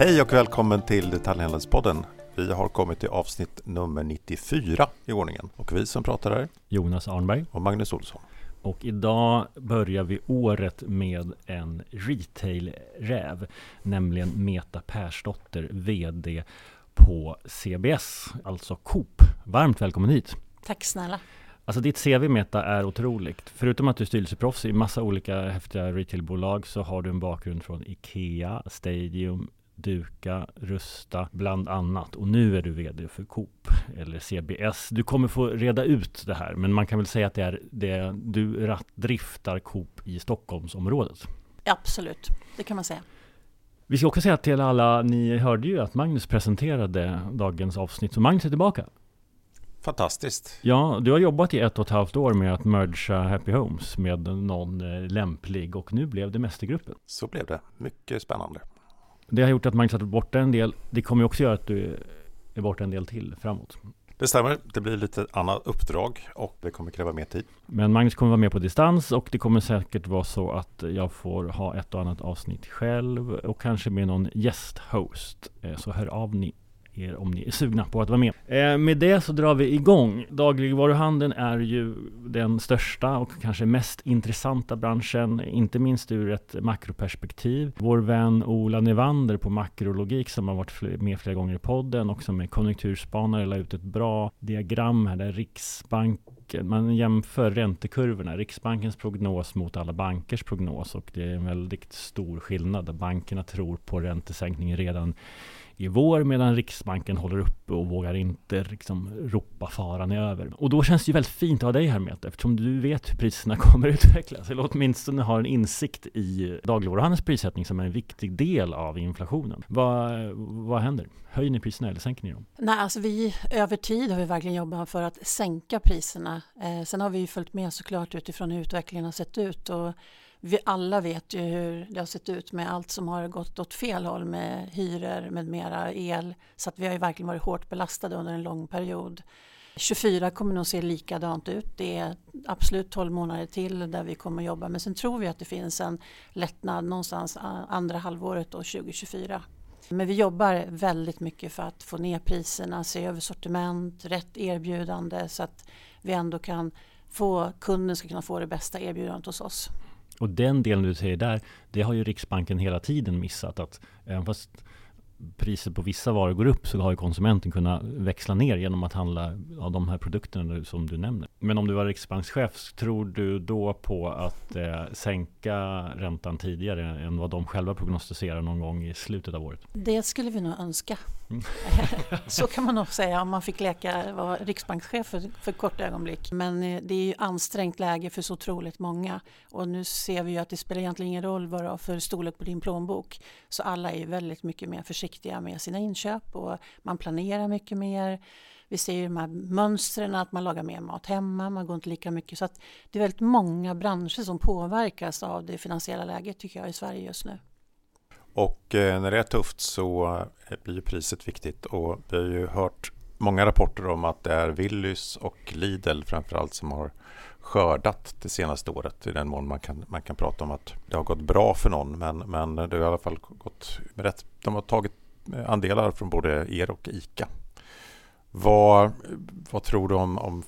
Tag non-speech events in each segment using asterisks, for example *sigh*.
Hej och välkommen till Detaljhandelspodden. Vi har kommit till avsnitt nummer 94 i ordningen. Och vi som pratar är Jonas Arnberg. och Magnus Olsson. Och idag börjar vi året med en retail-räv, nämligen Meta Persdotter, VD på CBS, alltså Coop. Varmt välkommen hit! Tack snälla. Alltså ditt CV Meta är otroligt. Förutom att du är styrelseproffs i massa olika häftiga retailbolag så har du en bakgrund från IKEA, Stadium, Duka, Rusta bland annat. Och nu är du VD för Coop eller CBS. Du kommer få reda ut det här, men man kan väl säga att det är det du ratt- driftar Coop i Stockholmsområdet. Absolut, det kan man säga. Vi ska också säga till alla, ni hörde ju att Magnus presenterade dagens avsnitt, så Magnus är tillbaka. Fantastiskt. Ja, du har jobbat i ett och ett halvt år med att mergea Happy Homes med någon eh, lämplig och nu blev det Mästergruppen. Så blev det. Mycket spännande. Det har gjort att Magnus har varit borta en del. Det kommer också göra att du är borta en del till framåt. Det stämmer. Det blir lite annat uppdrag och det kommer kräva mer tid. Men Magnus kommer vara med på distans och det kommer säkert vara så att jag får ha ett och annat avsnitt själv och kanske med någon gästhost. Eh, Så hör av ni er om ni är sugna på att vara med. Eh, Med det så drar vi igång. Dagligvaruhandeln är ju den största och kanske mest intressanta branschen, inte minst ur ett makroperspektiv. Vår vän Ola Nevander på Makrologik som har varit med flera gånger i podden och som är konjunkturspanare la ut ett bra diagram här där Riksbanken, man jämför räntekurvorna, Riksbankens prognos mot alla bankers prognos och det är en väldigt stor skillnad där bankerna tror på räntesänkning redan i vår medan Riksbanken håller uppe och vågar inte liksom ropa faran är över. Och då känns det ju väldigt fint att ha dig här med eftersom du vet hur priserna *laughs* kommer utvecklas. Eller åtminstone har en insikt i dagligvaruhandelns prissättning som är en viktig del av inflationen. Vad, vad händer? Höjer ni priserna eller sänker ni dem? Nej, alltså vi, över tid har vi verkligen jobbat för att sänka priserna. Eh, sen har vi ju följt med såklart utifrån hur utvecklingen har sett ut. Och vi alla vet ju hur det har sett ut med allt som har gått åt fel håll med hyror med mera, el. Så att vi har ju verkligen varit hårt belastade under en lång period. 24 kommer nog se likadant ut. Det är absolut 12 månader till där vi kommer jobba. Men sen tror vi att det finns en lättnad någonstans andra halvåret då 2024. Men vi jobbar väldigt mycket för att få ner priserna, se över sortiment, rätt erbjudande så att vi ändå kan få kunden ska kunna få det bästa erbjudandet hos oss. Och den delen du säger där, det har ju Riksbanken hela tiden missat. Att även fast priset på vissa varor går upp så har ju konsumenten kunnat växla ner genom att handla av de här produkterna som du nämner. Men om du var riksbankschef, tror du då på att eh, sänka räntan tidigare än vad de själva prognostiserar någon gång i slutet av året? Det skulle vi nog önska. *laughs* Så kan man nog säga om man fick leka vara riksbankschef för, för ett kort ögonblick. Men eh, det är ju ansträngt läge för så otroligt många. Och nu ser vi ju att det spelar egentligen ingen roll vad du har för storlek på din plånbok. Så alla är ju väldigt mycket mer försiktiga med sina inköp och man planerar mycket mer. Vi ser ju de här mönstren att man lagar mer mat hemma, man går inte lika mycket. Så att det är väldigt många branscher som påverkas av det finansiella läget tycker jag i Sverige just nu. Och eh, när det är tufft så blir ju priset viktigt och vi har ju hört många rapporter om att det är Willys och Lidl framförallt som har skördat det senaste året i den mån man kan, man kan prata om att det har gått bra för någon men, men det har i alla fall gått rätt. De har tagit andelar från både er och ICA. Vad, vad tror du om, om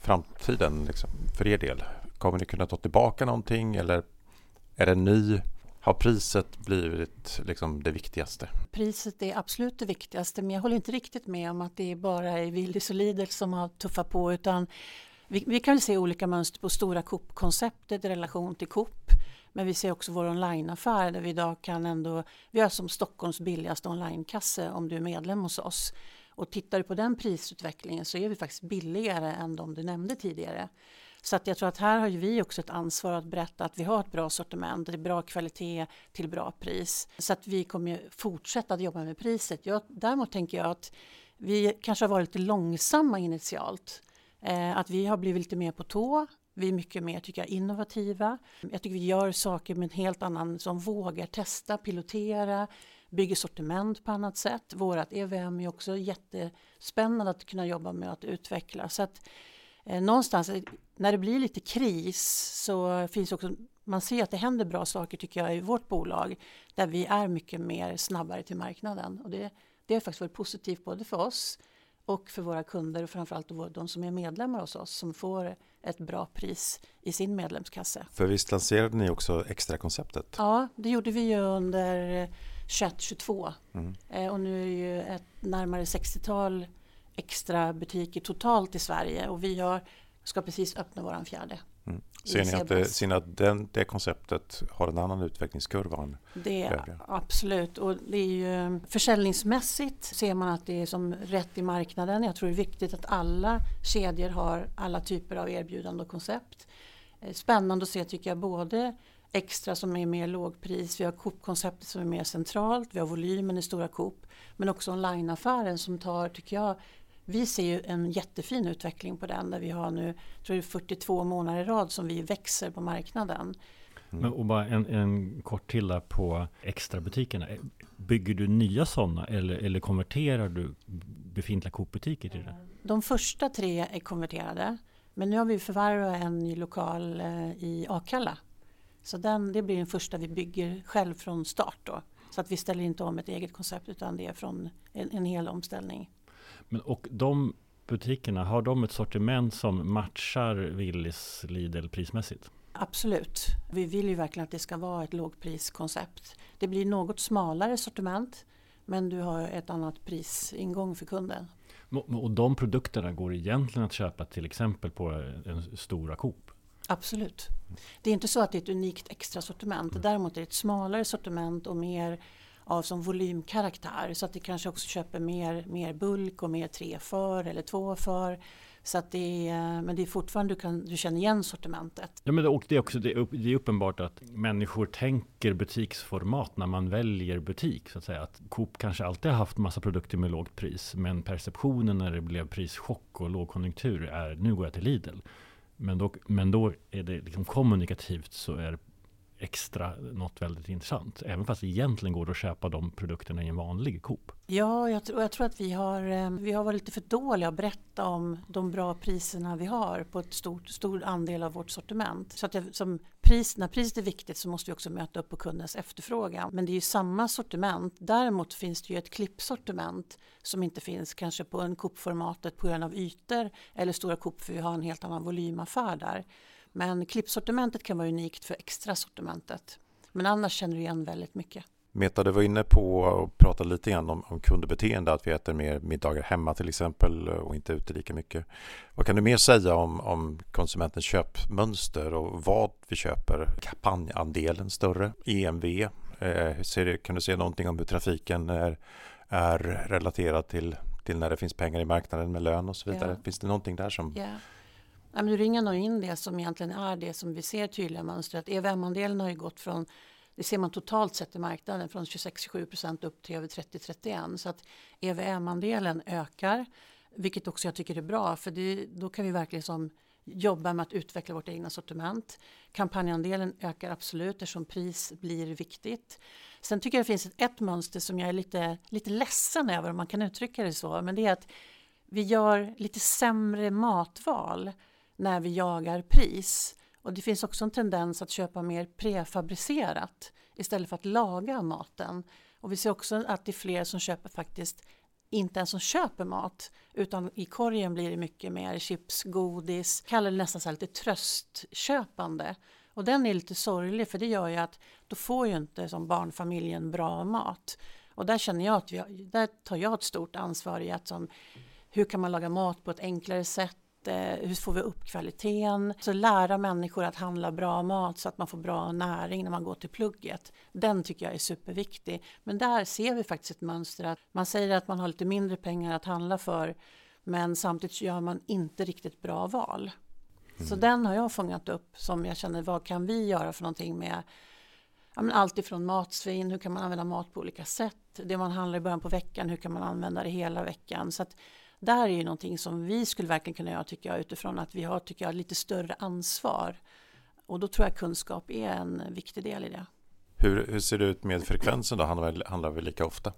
framtiden liksom, för er del? Kommer ni kunna ta tillbaka någonting eller är det en ny har priset blivit liksom det viktigaste? Priset är absolut det viktigaste men jag håller inte riktigt med om att det är bara är Willys och Lidl som har tuffat på utan vi, vi kan se olika mönster på stora Coop-konceptet i relation till Coop. Men vi ser också vår onlineaffär där vi idag kan ändå, vi har som Stockholms billigaste onlinekasse om du är medlem hos oss. Och tittar du på den prisutvecklingen så är vi faktiskt billigare än de du nämnde tidigare. Så att jag tror att här har ju vi också ett ansvar att berätta att vi har ett bra sortiment, det är bra kvalitet till bra pris. Så att vi kommer ju fortsätta att jobba med priset. Jag, däremot tänker jag att vi kanske har varit lite långsamma initialt. Eh, att vi har blivit lite mer på tå. Vi är mycket mer tycker jag, innovativa. Jag tycker vi gör saker med en helt annan, som vågar testa, pilotera, bygger sortiment på annat sätt. Vårat EVM är också jättespännande att kunna jobba med att utveckla. Så att någonstans eh, när det blir lite kris så finns också man ser att det händer bra saker tycker jag i vårt bolag där vi är mycket mer snabbare till marknaden och det, det har faktiskt varit positivt både för oss och för våra kunder och framförallt de som är medlemmar hos oss som får ett bra pris i sin medlemskasse. För visst lanserade ni också extra konceptet? Ja, det gjorde vi ju under 21-22 mm. Eh, och nu är det ju ett närmare 60-tal extra butiker totalt i Sverige och vi har, ska precis öppna våran fjärde. Mm. Ser ni att, det, ser ni att den, det konceptet har en annan utvecklingskurva än det, övriga? Absolut, och det är ju försäljningsmässigt ser man att det är som rätt i marknaden. Jag tror det är viktigt att alla kedjor har alla typer av erbjudande och koncept. Eh, spännande att se tycker jag både extra som är mer lågpris, vi har Coop-konceptet som är mer centralt, vi har volymen i stora Coop men också onlineaffären som tar, tycker jag, vi ser ju en jättefin utveckling på den där vi har nu tror jag 42 månader i rad som vi växer på marknaden. Mm. Men, och bara en, en kort till där på extrabutikerna. Bygger du nya sådana eller, eller konverterar du befintliga Coop-butiker till det? De första tre är konverterade. Men nu har vi förvärvat en ny lokal eh, i Akalla. Så den, det blir den första vi bygger själv från start då. Så att vi ställer inte om ett eget koncept utan det är från en, en hel omställning. Men, och de butikerna, har de ett sortiment som matchar Willys Lidl prismässigt? Absolut. Vi vill ju verkligen att det ska vara ett lågpriskoncept. Det blir något smalare sortiment men du har ett annat prisingång för kunden. Och de produkterna går egentligen att köpa till exempel på en stora Coop? Absolut. Det är inte så att det är ett unikt extra sortiment. Mm. Däremot är det ett smalare sortiment och mer av som volymkaraktär. Så att det kanske också köper mer, mer bulk och mer tre för eller två för. Så att det är, men det är fortfarande du, kan, du känner igen sortimentet. Ja, men det, och det, är också, det, är, det är uppenbart att människor tänker butiksformat när man väljer butik. Så att säga. Att Coop kanske alltid har haft massa produkter med lågt pris. Men perceptionen när det blev prischock och lågkonjunktur är nu går jag till Lidl. Men då, men då är det liksom kommunikativt så är extra något väldigt intressant. Även fast det egentligen går att köpa de produkterna i en vanlig Coop. Ja, jag, tror, jag tror att vi har, eh, vi har varit lite för dåliga att berätta om de bra priserna vi har på ett stort, stor andel av vårt sortiment. Så att jag, som pris, när priset är viktigt så måste vi också möta upp på kundens efterfrågan. Men det är ju samma sortiment. Däremot finns det ju ett klippsortiment som inte finns kanske på en Coop-formatet på grund av ytor eller stora Coop för vi har en helt annan volymaffär där. Men klippsortimentet kan vara unikt för extra sortimentet. Men annars känner du igen väldigt mycket. Meta, du var inne på och pratade lite grann om, om kundbeteende, att vi äter mer middagar hemma till exempel och inte ute lika mycket. Vad kan du mer säga om, om konsumentens köpmönster och vad vi köper? Kampanjandelen större? EMV? Eh, ser, kan du säga någonting om hur trafiken är, är relaterad till, till när det finns pengar i marknaden med lön och så vidare? Ja. Finns det någonting där som ja. Ja, men du ringar nog in det som egentligen är det som vi ser tydliga mönster. Att EVM-andelen har ju gått från, det ser man totalt sett i marknaden, från 26-27 procent upp till över 30-31. Så att EVM-andelen ökar, vilket också jag tycker är bra. För det, då kan vi verkligen som jobba med att utveckla vårt egna sortiment. Kampanjandelen ökar absolut eftersom pris blir viktigt. Sen tycker jag det finns ett, ett mönster som jag är lite, lite ledsen över om man kan uttrycka det så. Men det är att vi gör lite sämre matval när vi jagar pris. Och det finns också en tendens att köpa mer prefabricerat istället för att laga maten. Och vi ser också att det är fler som köper faktiskt inte ens som köper mat utan i korgen blir det mycket mer chips, godis, kallar det nästan så lite tröstköpande. Och den är lite sorglig för det gör ju att då får ju inte som barnfamiljen bra mat. Och där känner jag att vi, där tar jag ett stort ansvar i att som, hur kan man laga mat på ett enklare sätt hur får vi upp kvaliteten? Så lära människor att handla bra mat så att man får bra näring när man går till plugget. Den tycker jag är superviktig. Men där ser vi faktiskt ett mönster att man säger att man har lite mindre pengar att handla för men samtidigt gör man inte riktigt bra val. Mm. Så den har jag fångat upp som jag känner, vad kan vi göra för någonting med ja, allt ifrån matsvinn, hur kan man använda mat på olika sätt? Det man handlar i början på veckan, hur kan man använda det hela veckan? Så att där är ju någonting som vi skulle verkligen kunna göra tycker jag utifrån att vi har tycker jag, lite större ansvar. Och då tror jag kunskap är en viktig del i det. Hur, hur ser det ut med frekvensen då? Handlar, handlar vi lika ofta?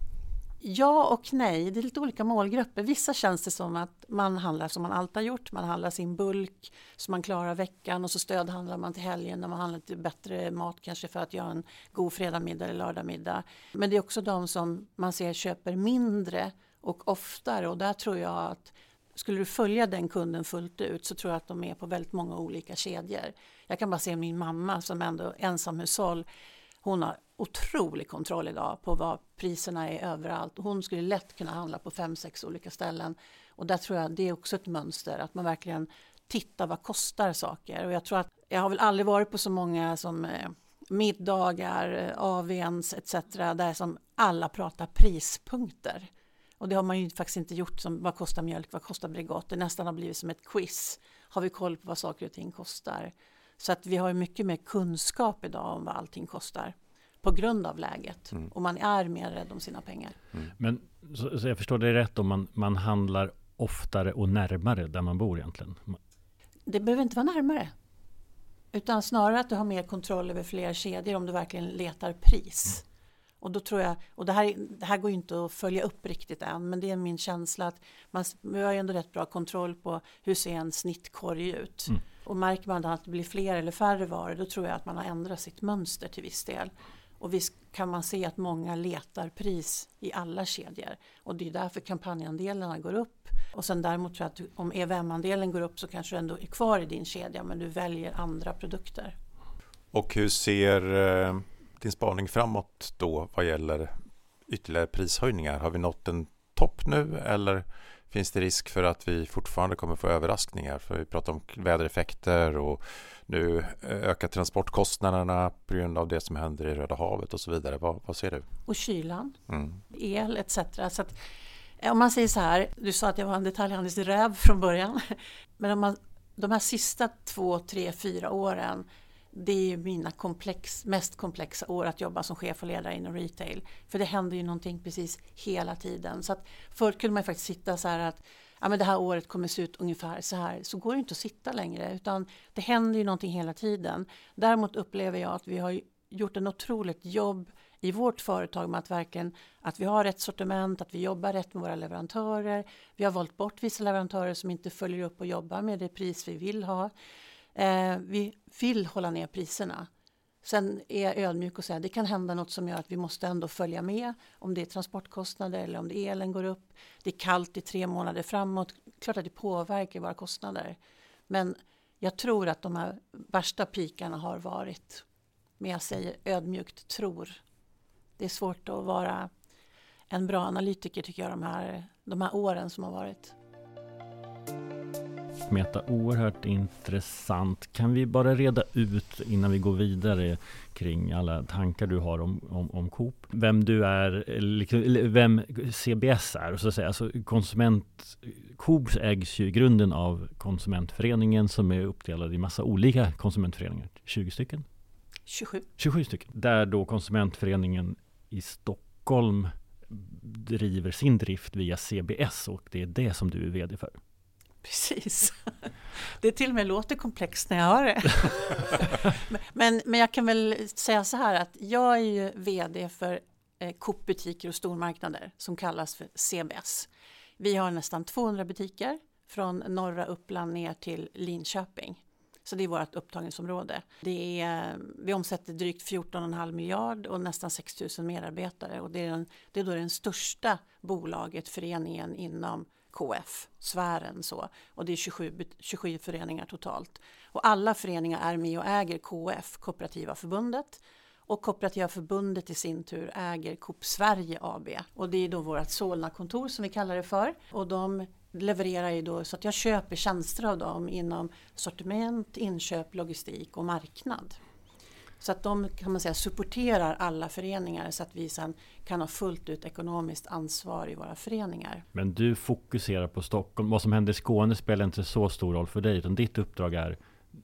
Ja och nej, det är lite olika målgrupper. Vissa känns det som att man handlar som man alltid har gjort. Man handlar sin bulk så man klarar veckan och så stödhandlar man till helgen när man handlar lite bättre mat kanske för att göra en god fredagmiddag eller lördagmiddag. Men det är också de som man ser köper mindre och oftare och där tror jag att skulle du följa den kunden fullt ut så tror jag att de är på väldigt många olika kedjor. Jag kan bara se min mamma som ändå ensamhushåll. Hon har otrolig kontroll idag på vad priserna är överallt. Hon skulle lätt kunna handla på fem, sex olika ställen. Och där tror jag det är också ett mönster att man verkligen tittar vad kostar saker. Och jag tror att jag har väl aldrig varit på så många som eh, middagar, eh, avens etc. där som alla pratar prispunkter. Och det har man ju faktiskt inte gjort som vad kostar mjölk, vad kostar Bregott? Det nästan har blivit som ett quiz. Har vi koll på vad saker och ting kostar? Så att vi har mycket mer kunskap idag om vad allting kostar på grund av läget. Mm. Och man är mer rädd om sina pengar. Mm. Men så, så, jag förstår det rätt om man, man handlar oftare och närmare där man bor egentligen? Det behöver inte vara närmare. Utan snarare att du har mer kontroll över fler kedjor om du verkligen letar pris. Mm. Och då tror jag, och det här, det här går ju inte att följa upp riktigt än, men det är min känsla att man, vi har ju ändå rätt bra kontroll på hur ser en snittkorg ut. Mm. Och märker man att det blir fler eller färre varor, då tror jag att man har ändrat sitt mönster till viss del. Och visst kan man se att många letar pris i alla kedjor. Och det är därför kampanjandelarna går upp. Och sen däremot tror jag att om EVM-andelen går upp så kanske du ändå är kvar i din kedja men du väljer andra produkter. Och hur ser eh, din spaning framåt då vad gäller ytterligare prishöjningar? Har vi nått en topp nu eller finns det risk för att vi fortfarande kommer få överraskningar? För vi pratar om vädereffekter och nu ökar transportkostnaderna på grund av det som händer i Röda havet och så vidare. Vad, vad ser du? Och kylan, mm. el etc. Så att, eh, om man säger så här, du sa att jag var en detaljhandelsräv från början. *laughs* Men om man, de här sista två, tre, fyra åren det är mina komplex, mest komplexa år att jobba som chef och ledare inom retail. För det händer ju någonting precis hela tiden. Så att förr kunde man faktiskt sitta så här att ja, men det här året kommer se ut ungefär så här. Så går det inte att sitta längre utan det händer ju någonting hela tiden. Däremot upplever jag att vi har gjort en otroligt jobb i vårt företag med att verkligen att vi har rätt sortiment, att vi jobbar rätt med våra leverantörer. Vi har valt bort vissa leverantörer som inte följer upp och jobbar med det pris vi vill ha. Eh, vi vill hålla ner priserna. Sen är jag ödmjuk och säger att det kan hända något som gör att vi måste ändå följa med. Om det är transportkostnader eller om det elen går upp. Det är kallt i tre månader framåt. Klart att det påverkar våra kostnader. Men jag tror att de här värsta pikarna har varit. Men jag säger ödmjukt tror. Det är svårt att vara en bra analytiker tycker jag de här, de här åren som har varit. Meta, oerhört intressant. Kan vi bara reda ut innan vi går vidare kring alla tankar du har om, om, om Coop. Vem du är, liksom, vem CBS är. Så att säga. Alltså konsument, Coop ägs ju i grunden av Konsumentföreningen som är uppdelad i massa olika konsumentföreningar. 20 stycken? 27. 27 stycken. Där då Konsumentföreningen i Stockholm driver sin drift via CBS och det är det som du är VD för. Precis. Det till och med låter komplext när jag hör det. *laughs* men, men jag kan väl säga så här att jag är ju VD för eh, Coop-butiker och stormarknader som kallas för CBS. Vi har nästan 200 butiker från norra Uppland ner till Linköping. Så det är vårt upptagningsområde. Det är, vi omsätter drygt 14,5 miljard och nästan 6 000 medarbetare. Och det, är den, det är då det största bolaget, föreningen inom KF-sfären. Så. Och det är 27, 27 föreningar totalt. Och alla föreningar är med och äger KF, Kooperativa förbundet. Och Kooperativa förbundet i sin tur äger Coop Sverige AB. Och det är då vårt Solna-kontor som vi kallar det för. Och de levererar ju då så att jag köper tjänster av dem inom sortiment, inköp, logistik och marknad. Så att de kan man säga supporterar alla föreningar så att vi sen kan ha fullt ut ekonomiskt ansvar i våra föreningar. Men du fokuserar på Stockholm. Vad som händer i Skåne spelar inte så stor roll för dig utan ditt uppdrag är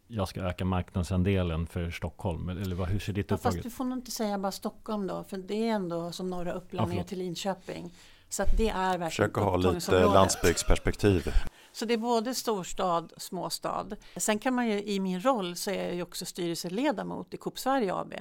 jag ska öka marknadsandelen för Stockholm? Eller vad, hur ser ditt ja, uppdrag ut? Fast du får nog inte säga bara Stockholm då, för det är ändå som norra Uppland ja, ner till Linköping. Så att det är verkligen Försök att ha lite landsbygdsperspektiv. Så det är både storstad och småstad. Sen kan man ju i min roll så är jag ju också styrelseledamot i Coop Sverige AB.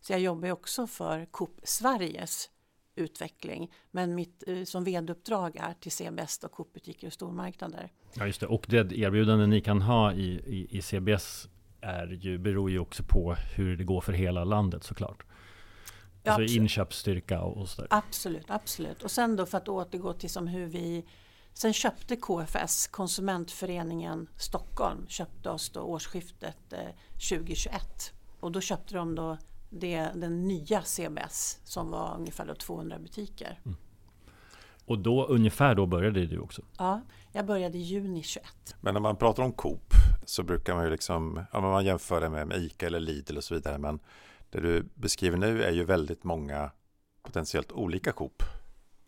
Så jag jobbar ju också för Coop Sveriges utveckling. Men mitt eh, som vd-uppdrag är till CBS och Coop-butiker och stormarknader. Ja, just det. Och det erbjudande ni kan ha i, i, i CBS är ju, beror ju också på hur det går för hela landet såklart. Alltså absolut. inköpsstyrka och, och sådär. Absolut, absolut. Och sen då för att återgå till som hur vi Sen köpte KFS, Konsumentföreningen Stockholm, köpte oss då årsskiftet eh, 2021. Och då köpte de då det, den nya CBS som var ungefär då 200 butiker. Och då ungefär då började du också. Ja, jag började i juni 21. Men när man pratar om Coop så brukar man ju liksom, ja, men man jämför det med, med ICA eller Lidl och så vidare. Men det du beskriver nu är ju väldigt många potentiellt olika Coop.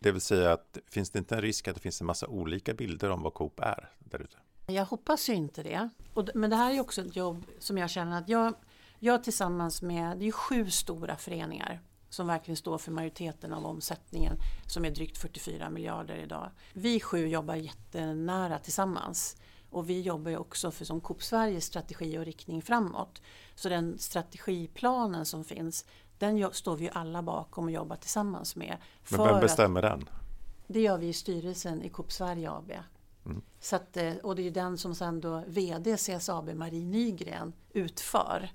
Det vill säga att finns det inte en risk att det finns en massa olika bilder om vad Coop är där ute? Jag hoppas ju inte det. Och, men det här är ju också ett jobb som jag känner att jag, jag tillsammans med, det är ju sju stora föreningar som verkligen står för majoriteten av omsättningen som är drygt 44 miljarder idag. Vi sju jobbar jättenära tillsammans och vi jobbar ju också för som Coop Sveriges strategi och riktning framåt. Så den strategiplanen som finns den står vi ju alla bakom och jobbar tillsammans med. Men vem att- bestämmer den? det gör vi i styrelsen i Coop Sverige AB. Mm. Så att, eh, och det är ju den som sen då VD CSAB Marie Nygren utför.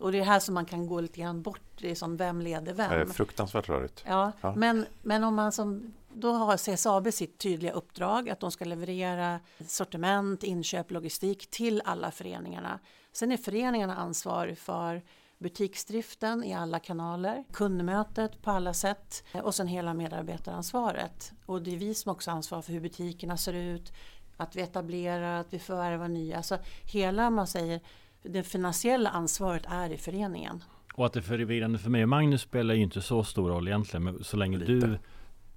Och det är här som man kan gå lite grann bort, som vem leder Det är vem. fruktansvärt rörigt. Ja, Ja. Men, men om man som, då har CSAB sitt tydliga uppdrag att de ska leverera sortiment, inköp, logistik till alla föreningarna. Sen är föreningarna ansvarig för butiksdriften i alla kanaler, kundmötet på alla sätt eh, och sen hela medarbetaransvaret. Och det är vi som också ansvarar för hur butikerna ser ut, att vi etablerar, att vi förvärvar nya. Alltså hela, man säger, det finansiella ansvaret är i föreningen. Och att det är förvirrande för mig och Magnus spelar ju inte så stor roll egentligen. Men så länge Lite. du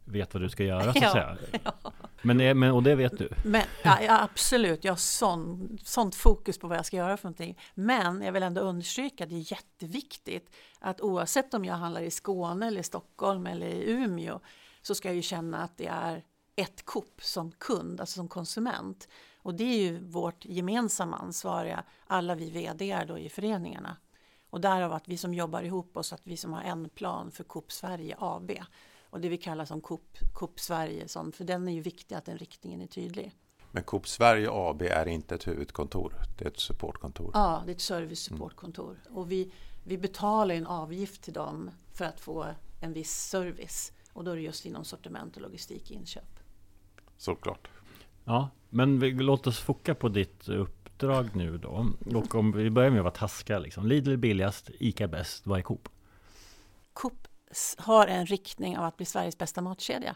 vet vad du ska göra så att Ja, säga. *laughs* Men, det- men, och det vet du. Men, ja, absolut, jag har sån, sånt fokus på vad jag ska göra för någonting. Men jag vill ändå understryka att det är jätteviktigt att oavsett om jag handlar i Skåne eller i Stockholm eller i Umeå så ska jag ju känna att det är ett Coop som kund, alltså som konsument. Och det är ju vårt gemensamma ansvariga, alla vi vd då i föreningarna. Och därav att vi som jobbar ihop oss, att vi som har en plan för Coop Sverige AB. Och det vi kallar som Coop, Coop Sverige, som, för den är ju viktig att den riktningen är tydlig. Men Coop Sverige AB är inte ett huvudkontor, det är ett supportkontor. Ja, det är ett service supportkontor. Och vi, vi betalar en avgift till dem för att få en viss service. Och då är det just inom sortiment och logistik inköp. Såklart. Ja, men vi, låt oss foka på ditt uppdrag nu då. Och om vi börjar med att vara taskiga liksom. Lidl är billigast, ICA bäst, vad är Coop? Coop har en riktning av att bli Sveriges bästa matkedja.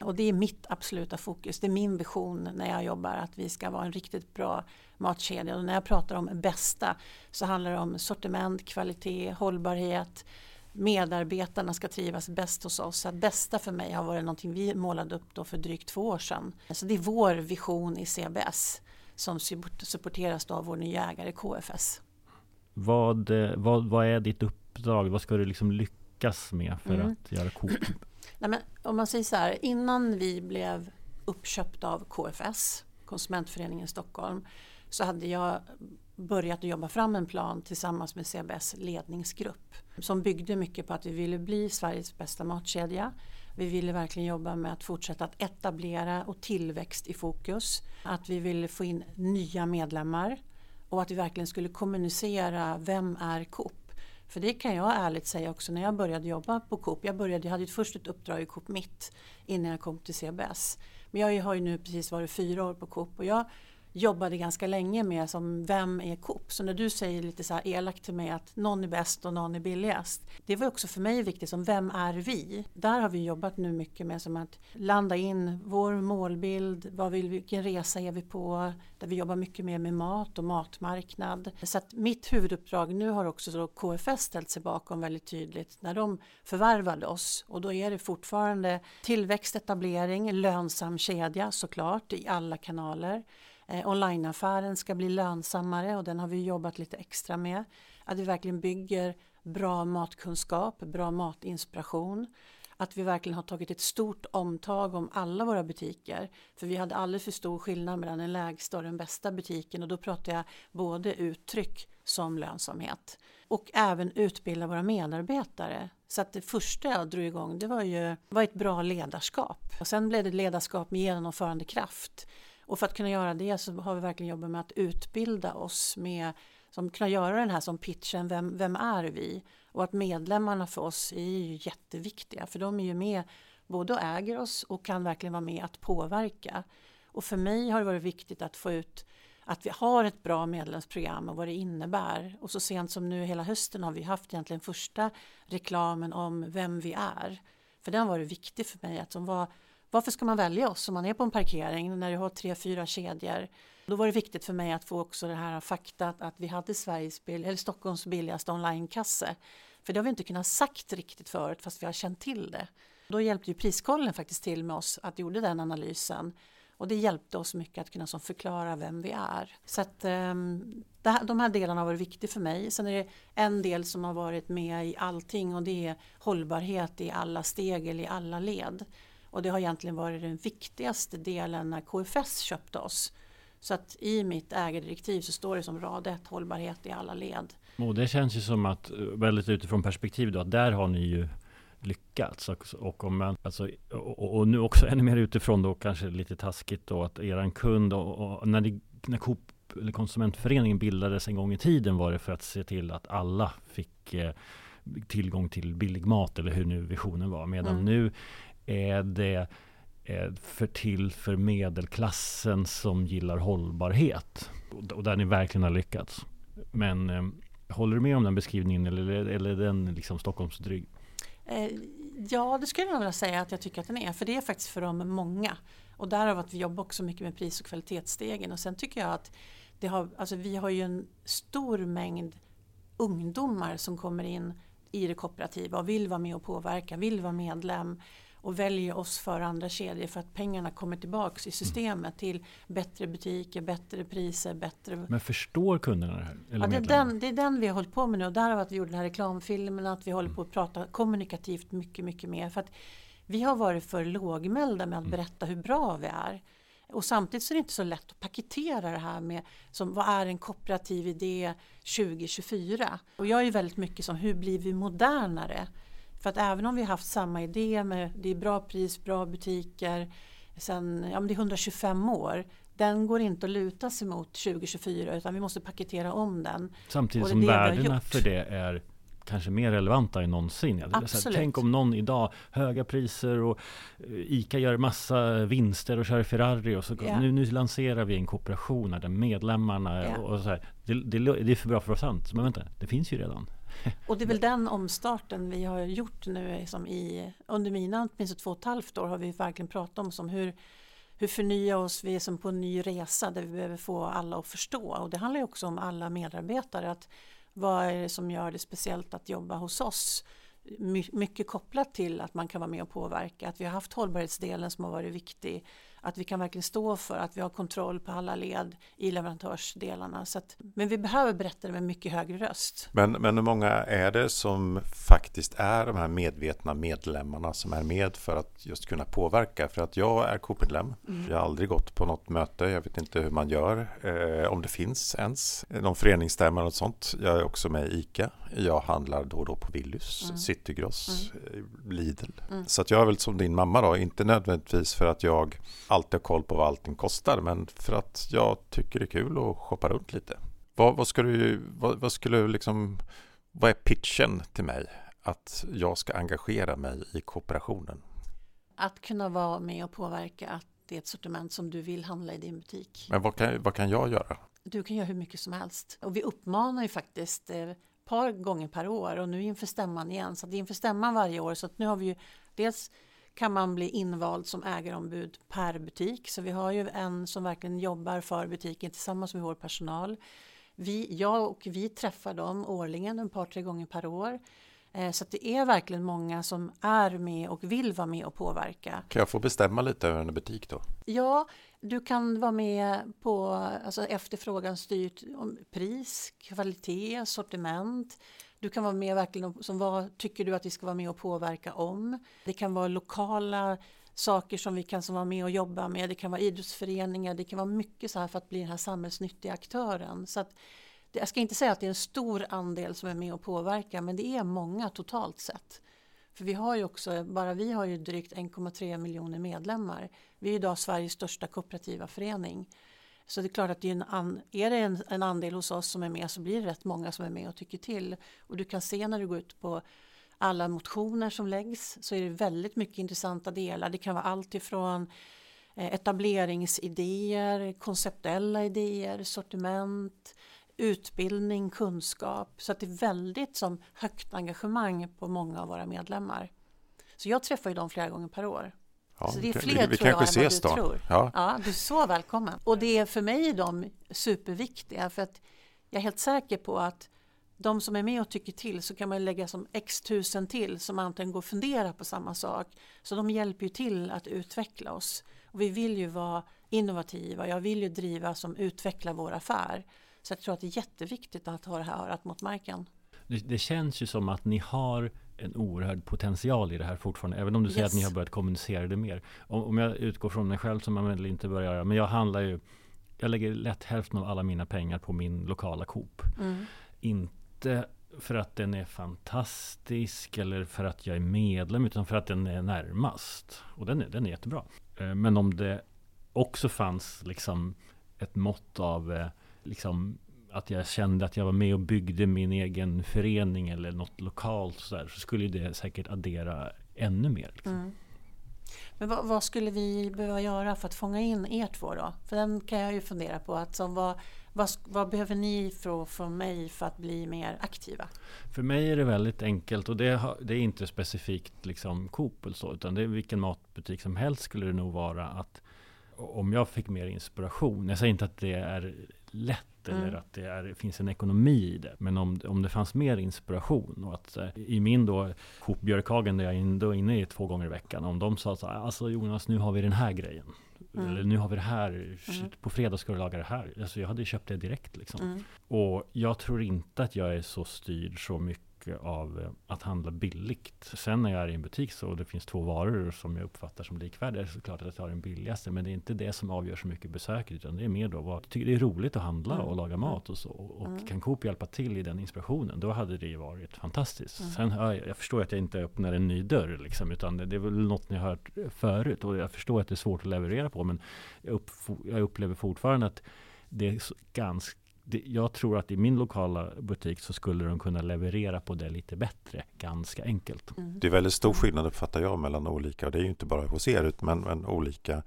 Och det är mitt absoluta fokus. Det är min vision när jag jobbar att vi ska vara en riktigt bra matkedja. Och när jag pratar om bästa så handlar det om sortiment, kvalitet, hållbarhet. Medarbetarna ska trivas bäst hos oss. Så att bästa för mig har varit någonting vi målade upp då för drygt två år sedan. Så det är vår vision i CBS som supporteras då av vår nya ägare KFS. Vad, eh, vad, vad är ditt uppdrag? Vad ska du liksom lyckas med för Mm. att göra Coop? *clears throat* Nej, men om man säger så här, innan vi blev uppköpta av KFS, Konsumentföreningen Stockholm, så hade jag börjat att jobba fram en plan tillsammans med CBS ledningsgrupp som byggde mycket på att vi ville bli Sveriges bästa matkedja. Vi ville verkligen jobba med att fortsätta att etablera och tillväxt i fokus. Att vi ville få in nya medlemmar och att vi verkligen skulle kommunicera vem är Coop? För det kan jag ärligt säga också när jag började jobba på Coop. Jag, började, jag hade först ett uppdrag i Coop Mitt innan jag kom till CBS. Men jag har ju nu precis varit fyra år på Coop och jag jobbade ganska länge med som vem är Coop? Så när du säger lite så här elakt till mig att någon är bäst och någon är billigast. Det var också för mig viktigt som vem är vi? Där har vi jobbat nu mycket med som att landa in vår målbild, vad vill, vi- vilken resa är vi på? Där vi jobbar mycket mer med mat och matmarknad. Så att mitt huvuduppdrag nu har också så KFS ställt sig bakom väldigt tydligt när de förvärvade oss. Och då är det fortfarande tillväxt, etablering, lönsam kedja såklart i alla kanaler. Eh, onlineaffären ska bli lönsammare och den har vi jobbat lite extra med. Att vi verkligen bygger bra matkunskap, bra matinspiration. att vi verkligen har tagit ett stort omtag om alla våra butiker. För vi hade alldeles för stor skillnad mellan den lägsta och den bästa butiken och då pratar jag både uttryck som lönsamhet och även utbilda våra medarbetare. Så att det första jag drog igång det var ju var ett bra ledarskap. Och sen blev det ledarskap med genomförandekraft. Och för att kunna göra det så har vi verkligen jobbat med att utbilda oss med som kunna göra den här som pitchen, vem, vem är vi? Och att medlemmarna för oss är ju jätteviktiga för de är ju med både och äger oss och kan verkligen vara med att påverka. Och för mig har det varit viktigt att få ut att vi har ett bra medlemsprogram och vad det innebär. Och så sent som nu hela hösten har vi haft egentligen första reklamen om vem vi är. För den var det viktig för mig att som var, varför ska man välja oss om man är på en parkering när du har tre, fyra kedjor? Då var det viktigt för mig att få också det här faktat att vi hade Sveriges bill, eller Stockholms billigaste onlinekasse. För det har vi inte kunnat sagt riktigt förut fast vi har känt till det. Då hjälpte ju Priskollen faktiskt till med oss att gjorde den analysen. Och det hjälpte oss mycket att kunna som förklara vem vi är. Så att um, här, de här delarna har varit viktiga för mig. Sen är det en del som har varit med i allting och det är hållbarhet i alla steg eller i alla led. Och det har egentligen varit den viktigaste delen när KFS köpte oss. Så att i mitt ägardirektiv så står det som rad ett hållbarhet i alla led. Och det känns ju som att väldigt utifrån perspektiv då att där har ni ju lyckats. Och, och, om man, alltså, och, och, nu också ännu mer utifrån då kanske lite taskigt då att eran kund och, och när, det, när Coop eller konsumentföreningen bildades en gång i tiden var det för att se till att alla fick eh, tillgång till billig mat eller hur nu visionen var. Medan mm. nu är det eh, för till för medelklassen som gillar hållbarhet. Och, där ni verkligen har lyckats. Men eh, håller du med om den beskrivningen eller, eller är den liksom Stockholmsdryg? Eh, ja, det skulle jag vilja säga att jag tycker att den är. För det är faktiskt för de många. Och därav att vi jobbar också mycket med pris och kvalitetsstegen. Och sen tycker jag att det har, alltså vi har ju en stor mängd ungdomar som kommer in i det kooperativa och vill vara med och påverka, vill vara medlem och väljer oss för andra kedjor för att pengarna kommer tillbaks i systemet till bättre butiker, bättre priser, bättre... Men förstår kunderna det här? ja, det, är den, det är den vi har hållit på med nu och därav att vi gjorde den här reklamfilmen, att vi håller på att prata kommunikativt mycket, mycket mer. För att vi har varit för lågmälda med att mm. berätta hur bra vi är. Och samtidigt så är det inte så lätt att paketera det här med som, vad är en kooperativ idé 2024? Och jag är väldigt mycket som hur blir vi modernare? För att även om vi har haft samma idé med det är bra pris, bra butiker sen ja, men det är 125 år. Den går inte att luta sig mot 2024 utan vi måste paketera om den. Samtidigt som värdena för det är kanske mer relevanta än någonsin. Absolut. tänk om någon idag, höga priser och eh, ICA gör massa vinster och kör Ferrari och så yeah. nu, nu lanserar vi en kooperation där medlemmarna yeah. och så här, det, det, det, är för bra för att vara sant. Men vänta, det finns ju redan. Och det är väl den omstarten vi har gjort nu som i, under mina åtminstone två och ett halvt år har vi verkligen pratat om som hur, hur förnya oss, vi är som på en ny resa där vi behöver få alla att förstå och det handlar ju också om alla medarbetare att vad är det som gör det speciellt att jobba hos oss? My, mycket kopplat till att man kan vara med och påverka, att vi har haft hållbarhetsdelen som har varit viktig att vi kan verkligen stå för att vi har kontroll på alla led i leverantörsdelarna. Så att, men vi behöver berätta det med mycket högre röst. Men, men hur många är det som faktiskt är de här medvetna medlemmarna som är med för att just kunna påverka? För att jag är Coop-medlem. Mm. Jag har aldrig gått på något möte. Jag vet inte hur man gör. Eh, om det finns ens. Någon föreningsstämma och sånt. Jag är också med i ICA. Jag handlar då och då på Willys, mm. Citygross, mm. Eh, Lidl. Mm. Så att jag är väl som din mamma då. Inte nödvändigtvis för att jag alltid har koll på vad allting kostar men för att jag tycker det är kul att shoppa runt lite. Vad, vad ska du, vad, vad skulle liksom, vad är pitchen till mig att jag ska engagera mig i kooperationen? Att kunna vara med och påverka att det är ett sortiment som du vill handla i din butik. Men vad kan, vad kan jag göra? Du kan göra hur mycket som helst. Och vi uppmanar ju faktiskt eh, par gånger per år och nu inför stämman igen. Så det är inför stämman varje år. Så att nu har vi ju dels kan man bli invald som ägarombud per butik. Så vi har ju en som verkligen jobbar för butiken tillsammans med vår personal. Vi, jag och vi träffar dem årligen, ett par tre gånger per år. Eh, så det är verkligen många som är med och vill vara med och påverka. Kan jag få bestämma lite över en butik då? Ja, du kan vara med på alltså efterfrågan styrt om pris, kvalitet, sortiment. Du kan vara med verkligen som vad tycker du att vi ska vara med och påverka om? Det kan vara lokala saker som vi kan som vara med och jobba med. Det kan vara idrottsföreningar, det kan vara mycket så här för att bli den här samhällsnyttiga aktören. Så att, jag ska inte säga att det är en stor andel som är med och påverkar men det är många totalt sett. För vi har ju också, bara vi har ju drygt 1,3 miljoner medlemmar. Vi är idag Sveriges största kooperativa förening. Så det är klart att det är, en, an, är det en, en, andel hos oss som är med så blir det rätt många som är med och tycker till. Och du kan se när du går ut på alla motioner som läggs så är det väldigt mycket intressanta delar. Det kan vara allt ifrån eh, etableringsidéer, konceptuella idéer, sortiment, utbildning, kunskap. Så att det är väldigt som högt engagemang på många av våra medlemmar. Så jag träffar ju dem flera gånger per år. Ja, så det är fler vi, vi tror jag ses än vad du då. tror. Ja. ja, du är så välkommen. Och det är för mig de superviktiga för att jag är helt säker på att de som är med och tycker till så kan man lägga som x tusen till som antingen går och funderar på samma sak. Så de hjälper ju till att utveckla oss. Och vi vill ju vara innovativa. Jag vill ju driva som utvecklar vår affär. Så jag tror att det är jätteviktigt att ha det här örat mot marken. Det, det, känns ju som att ni har en oerhörd potential i det här fortfarande. Även om du säger yes. att ni har börjat kommunicera det mer. Om, om jag utgår från mig själv som man väl inte börjar göra. Men jag handlar ju jag lägger lätt hälften av alla mina pengar på min lokala Coop. Mm. Inte för att den är fantastisk eller för att jag är medlem utan för att den är närmast. Och den är, den är jättebra. Eh, men om det också fanns liksom ett mått av eh, liksom att jag kände att jag var med och byggde min egen förening eller något lokalt så, där, så skulle det säkert addera ännu mer. Liksom. Mm. Men vad, vad, skulle vi behöva göra för att fånga in er två då? För den kan jag ju fundera på. Att, som, vad, vad, vad behöver ni från, från mig för att bli mer aktiva? För mig är det väldigt enkelt och det, det är inte specifikt liksom Coop eller så, utan det är vilken matbutik som helst skulle det nog vara att om jag fick mer inspiration, jag säger inte att det är lätt mm. eller att det är, finns en ekonomi i det. Men om, om det fanns mer inspiration och att eh, i min då Coop Björkhagen där jag är inne, inne i två gånger i veckan. Om de sa så här, alltså Jonas nu har vi den här grejen. Mm. Eller nu har vi det här, mm. på fredag ska du laga det här. Alltså jag hade köpt det direkt liksom. Mm. Och jag tror inte att jag är så styrd så mycket av eh, att handla billigt. Sen när jag är i en butik så och det finns två varor som jag uppfattar som likvärdiga så klart att jag tar den billigaste. Men det är inte det som avgör så mycket besöket utan det är mer då vad jag tycker det är roligt att handla mm. och laga mat och så. Och mm. kan Coop hjälpa till i den inspirationen då hade det varit fantastiskt. Mm. Sen jag, jag förstår att jag inte öppnar en ny dörr liksom utan det är väl något ni har hört förut och jag förstår att det är svårt att leverera på men jag, upp, jag upplever fortfarande att det är ganska jag tror att i min lokala butik så skulle de kunna leverera på det lite bättre, ganska enkelt. Mm. Det är väldigt stor skillnad uppfattar jag mellan olika, och det är ju inte bara hos er, men, men olika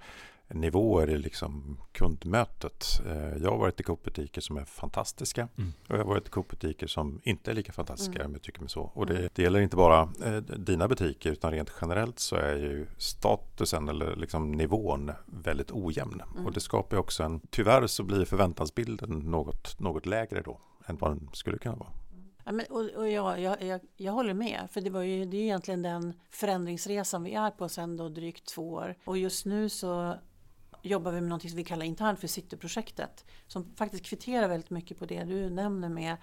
nivåer i liksom kundmötet. Eh, jag har varit i Coop-butiker som är fantastiska mm. och jag har varit i Coop-butiker som inte är lika fantastiska mm. om jag tycker mig så. Och det, mm. det gäller inte bara eh, dina butiker utan rent generellt så är ju statusen eller liksom nivån väldigt ojämn. Mm. Och det skapar också en, tyvärr så blir förväntansbilden något, något lägre då än vad den skulle kunna vara. Ja, men, och, och jag, jag, jag, jag, håller med, för det, var ju, det är egentligen den förändringsresan vi är på sedan då drygt två år. Och just nu så jobbar vi med något som vi kallar internt för Cityprojektet. Som faktiskt kvitterar väldigt mycket på det du nämner med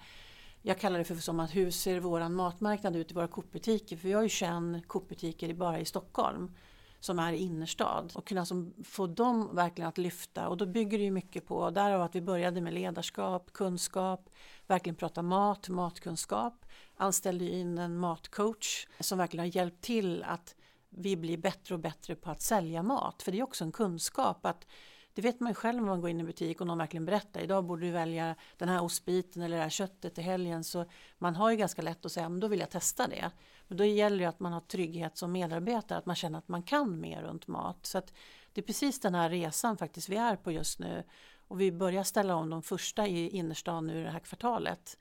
jag kallar det för som att hur ser våran matmarknad ut i våra Coop-butiker? För vi har ju 21 Coop-butiker bara i Stockholm som är i innerstad och kunna alltså få dem verkligen att lyfta och då bygger det ju mycket på därav att vi började med ledarskap, kunskap, verkligen prata mat, matkunskap, anställde in en matcoach som verkligen har hjälpt till att vi blir bättre och bättre på att sälja mat. För det är också en kunskap att det vet man ju själv när man går in i butik och någon verkligen berättar. Idag borde du välja den här ostbiten eller det här köttet i helgen. Så man har ju ganska lätt att säga, men då vill jag testa det. Men då gäller det att man har trygghet som medarbetare, att man känner att man kan mer runt mat. Så att det är precis den här resan faktiskt vi är på just nu. Och vi börjar ställa om de första i innerstan nu det här kvartalet.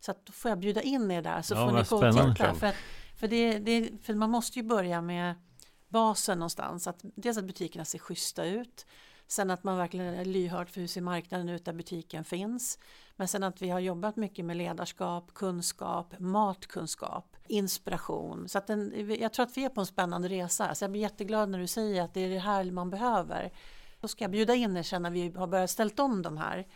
Så att då får jag bjuda in er där så ja, får ni gå och titta. För, för, det, det, för man måste ju börja med basen någonstans. Att, dels att butikerna ser schyssta ut. Sen att man verkligen är lyhörd för hur ser marknaden ut där butiken finns. Men sen att vi har jobbat mycket med ledarskap, kunskap, matkunskap, inspiration. Så att den, jag tror att vi är på en spännande resa. Så jag blir jätteglad när du säger att det är det här man behöver. Då ska jag bjuda in er sen när vi har börjat ställa om de här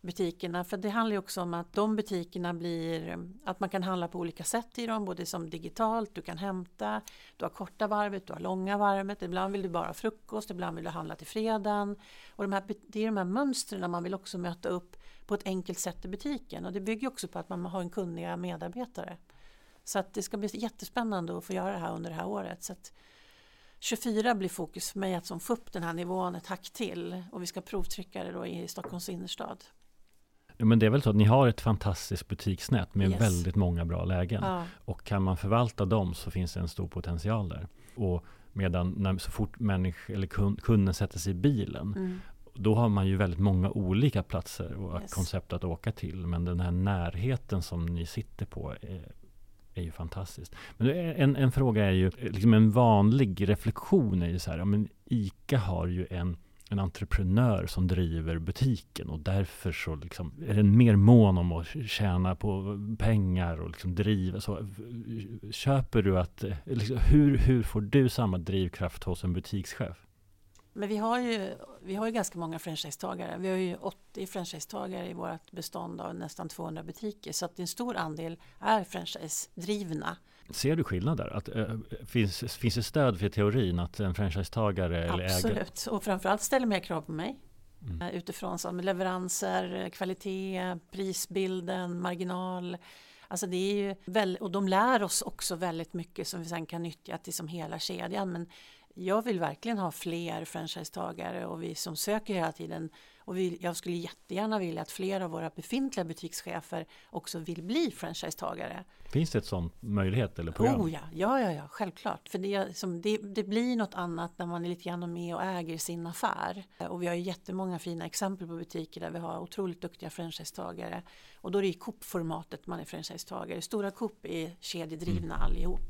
butikerna. För det handlar ju också om att de butikerna blir, att man kan handla på olika sätt i dem, både som digitalt, du kan hämta, du har korta varvet, du har långa varvet, ibland vill du bara ha frukost, ibland vill du handla till fredagen. Och de här, det är de här mönstren man vill också möta upp på ett enkelt sätt i butiken och det bygger också på att man har en kunniga medarbetare. Så att det ska bli jättespännande att få göra det här under det här året. Så att 24 blir fokus för mig att som få upp den här nivån ett hack till och vi ska provtrycka det då i Stockholms innerstad. Ja, men det är väl så att ni har ett fantastiskt butiksnät med Yes. väldigt många bra lägen. Ja, Och kan man förvalta dem så finns det en stor potential där. Och medan när, så fort människ, eller kund, kunden sätter sig i bilen, mm, då har man ju väldigt många olika platser och Yes. koncept att åka till. Men den här närheten som ni sitter på är, är ju fantastiskt. Men en, en fråga är ju, liksom en vanlig reflektion är ju så här, ja, men ICA har ju en en entreprenör som driver butiken och därför så liksom är den mer mån om att tjäna på pengar och liksom driva så. Eh, köper du att, eh, liksom, hur, hur får du samma drivkraft hos en butikschef? Men vi har ju, vi har ju ganska många franchisetagare. Vi har ju 80 franchisetagare i vårt bestånd av nästan 200 butiker. Så att en stor andel är franchise-drivna. Ser du skillnad där? Att, äh, finns, finns det stöd för teorin att en franchisetagare eller Absolut. Och framförallt ställer mer krav på mig. Mm. Eh, Utifrån som leveranser, kvalitet, prisbilden, marginal. Alltså det är ju väl, och de lär oss också väldigt mycket som vi sen kan nyttja till som hela kedjan. Men jag vill verkligen ha fler franchisetagare och vi som söker hela tiden. Och vi, jag skulle jättegärna vilja att fler av våra befintliga butikschefer också vill bli franchisetagare. Finns det ett sånt möjlighet eller program? Oh ja, ja, ja, ja självklart. För det, som, det, det blir något annat när man är lite grann med och äger sin affär. Och vi har ju jättemånga fina exempel på butiker där vi har otroligt duktiga franchisetagare. Och då är det i Coop-formatet man är franchisetagare. Stora Coop är kedjedrivna Mm. allihop.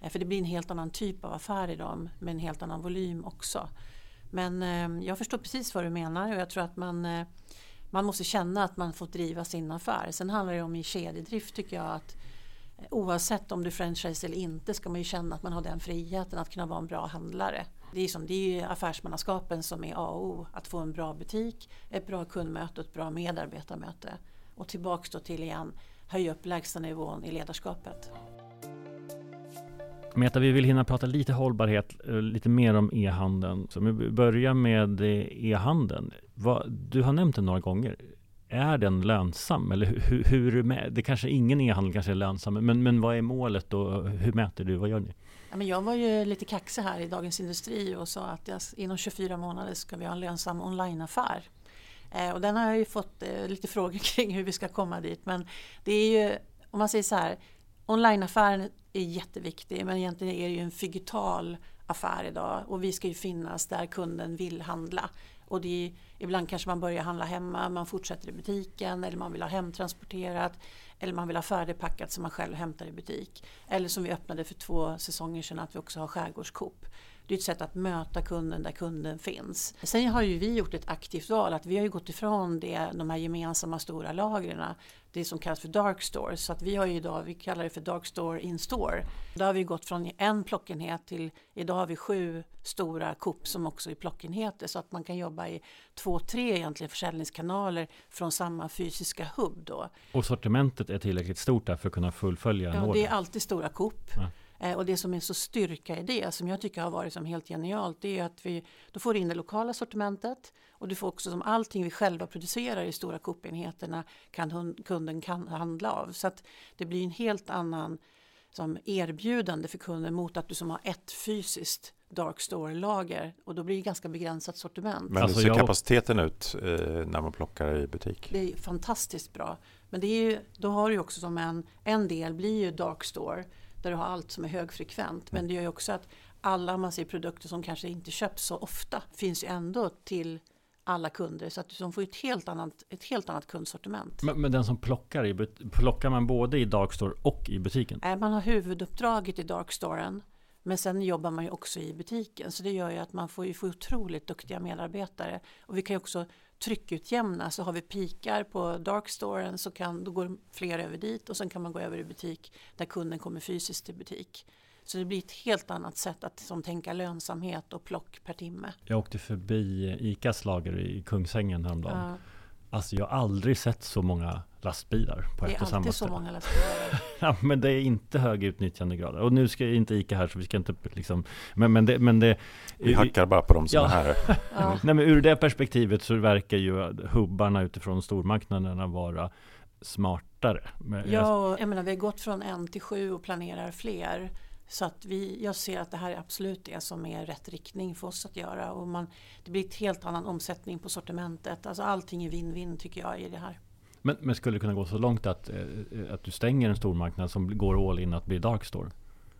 Eh, För det blir en helt annan typ av affär i dem med en helt annan volym också. Men eh, jag förstår precis vad du menar och jag tror att man, eh, man måste känna att man får driva sin affär. Sen handlar det om i kedjedrift tycker jag att eh, oavsett om du franchise eller inte ska man ju känna att man har den friheten att kunna vara en bra handlare. Det är, som, det är ju affärsmannaskapen som är A och O. Att få en bra butik, ett bra kundmöte och ett bra medarbetarmöte. Och tillbaks då till igen, höj upp lägstanivån i ledarskapet. Meta, vi vill hinna prata lite hållbarhet, eh, lite mer om e-handeln. Så om vi börjar med eh, e-handeln. Du har nämnt den några gånger. Är den lönsam? Eller hur, hur det kanske ingen e-handel kanske är lönsam, men, men vad är målet och hur mäter du? Vad gör ni? Ja, men jag var ju lite kaxig här i Dagens Industri och sa att jag, inom 24 månader ska vi ha en lönsam onlineaffär. Eh, och den har jag ju fått eh, lite frågor *laughs* kring hur vi ska komma dit. Men det är ju, om man säger så här, onlineaffären är jätteviktig men egentligen är det ju en digital affär idag och vi ska ju finnas där kunden vill handla. Och det är, ibland kanske man börjar handla hemma, man fortsätter i butiken eller man vill ha hemtransporterat eller man vill ha färdigpackat som man själv hämtar i butik. Eller som vi öppnade för två säsonger sedan att vi också har skärgårdskopp. Det är ett sätt att möta kunden där kunden finns. Sen har ju vi gjort ett aktivt val att vi har ju gått ifrån det, de här gemensamma stora lagren. Det som kallas för dark store. Så att vi har ju idag, vi kallar det för dark store in store. Då har vi gått från en plockenhet till idag har vi sju stora Coop som också är plockenheter. Så att man kan jobba i två, tre egentligen försäljningskanaler från samma fysiska hubb då. Och sortimentet är tillräckligt stort där för att kunna fullfölja en Ja, order? det är alltid stora Coop. Ja. Eh, Och det som är så styrka i det, som jag tycker har varit som helt genialt, det är att vi då får in det lokala sortimentet och du får också som allting vi själva producerar i stora Coop-enheterna kan hund- kunden kan handla av. Så att det blir en helt annan som erbjudande för kunden mot att du som har ett fysiskt dark store-lager och då blir det ganska begränsat sortiment. Men Alltså, hur ser jag- kapaciteten ut eh, när man plockar i butik? Det är fantastiskt bra. Men det är ju, då har du också som en, en del blir ju dark store där du har allt som är högfrekvent. Men det gör ju också att alla man ser produkter som kanske inte köps så ofta finns ju ändå till alla kunder så att du får ett helt annat, ett helt annat kundsortiment. Men, men den som plockar, i, plockar man både i Darkstore och i butiken? Nej, Man har huvuduppdraget i darkstoren men sen jobbar man ju också i butiken så det gör ju att man får ju otroligt duktiga medarbetare. Och vi kan ju också tryckutjämna så har vi pikar på darkstoren så kan, då går fler över dit och sen kan man gå över i butik där kunden kommer fysiskt till butik. Så det blir ett helt annat sätt att som, tänka lönsamhet och plock per timme. Jag åkte förbi ICAs lager i Kungsängen häromdagen. Ja, Alltså jag har aldrig sett så många lastbilar på ett och samma Det är alltid så många lastbilar. *laughs* ja, men det är inte hög utnyttjandegrad. Och nu ska jag inte ICA här så vi ska inte liksom Men, men, det, men det Vi hackar bara på dem som ja. är här. *laughs* ja. Nej, men ur det perspektivet så verkar ju hubbarna utifrån stormarknaderna vara smartare. Ja, jag menar vi har gått från en till sju och planerar fler. Så att vi, jag ser att det här är absolut det som är rätt riktning för oss att göra. Och man, det blir ett helt annan omsättning på sortimentet. Alltså allting är win-win tycker jag i det här. Men, men skulle det kunna gå så långt att, eh, att du stänger en stormarknad som går all in att bli darkstore?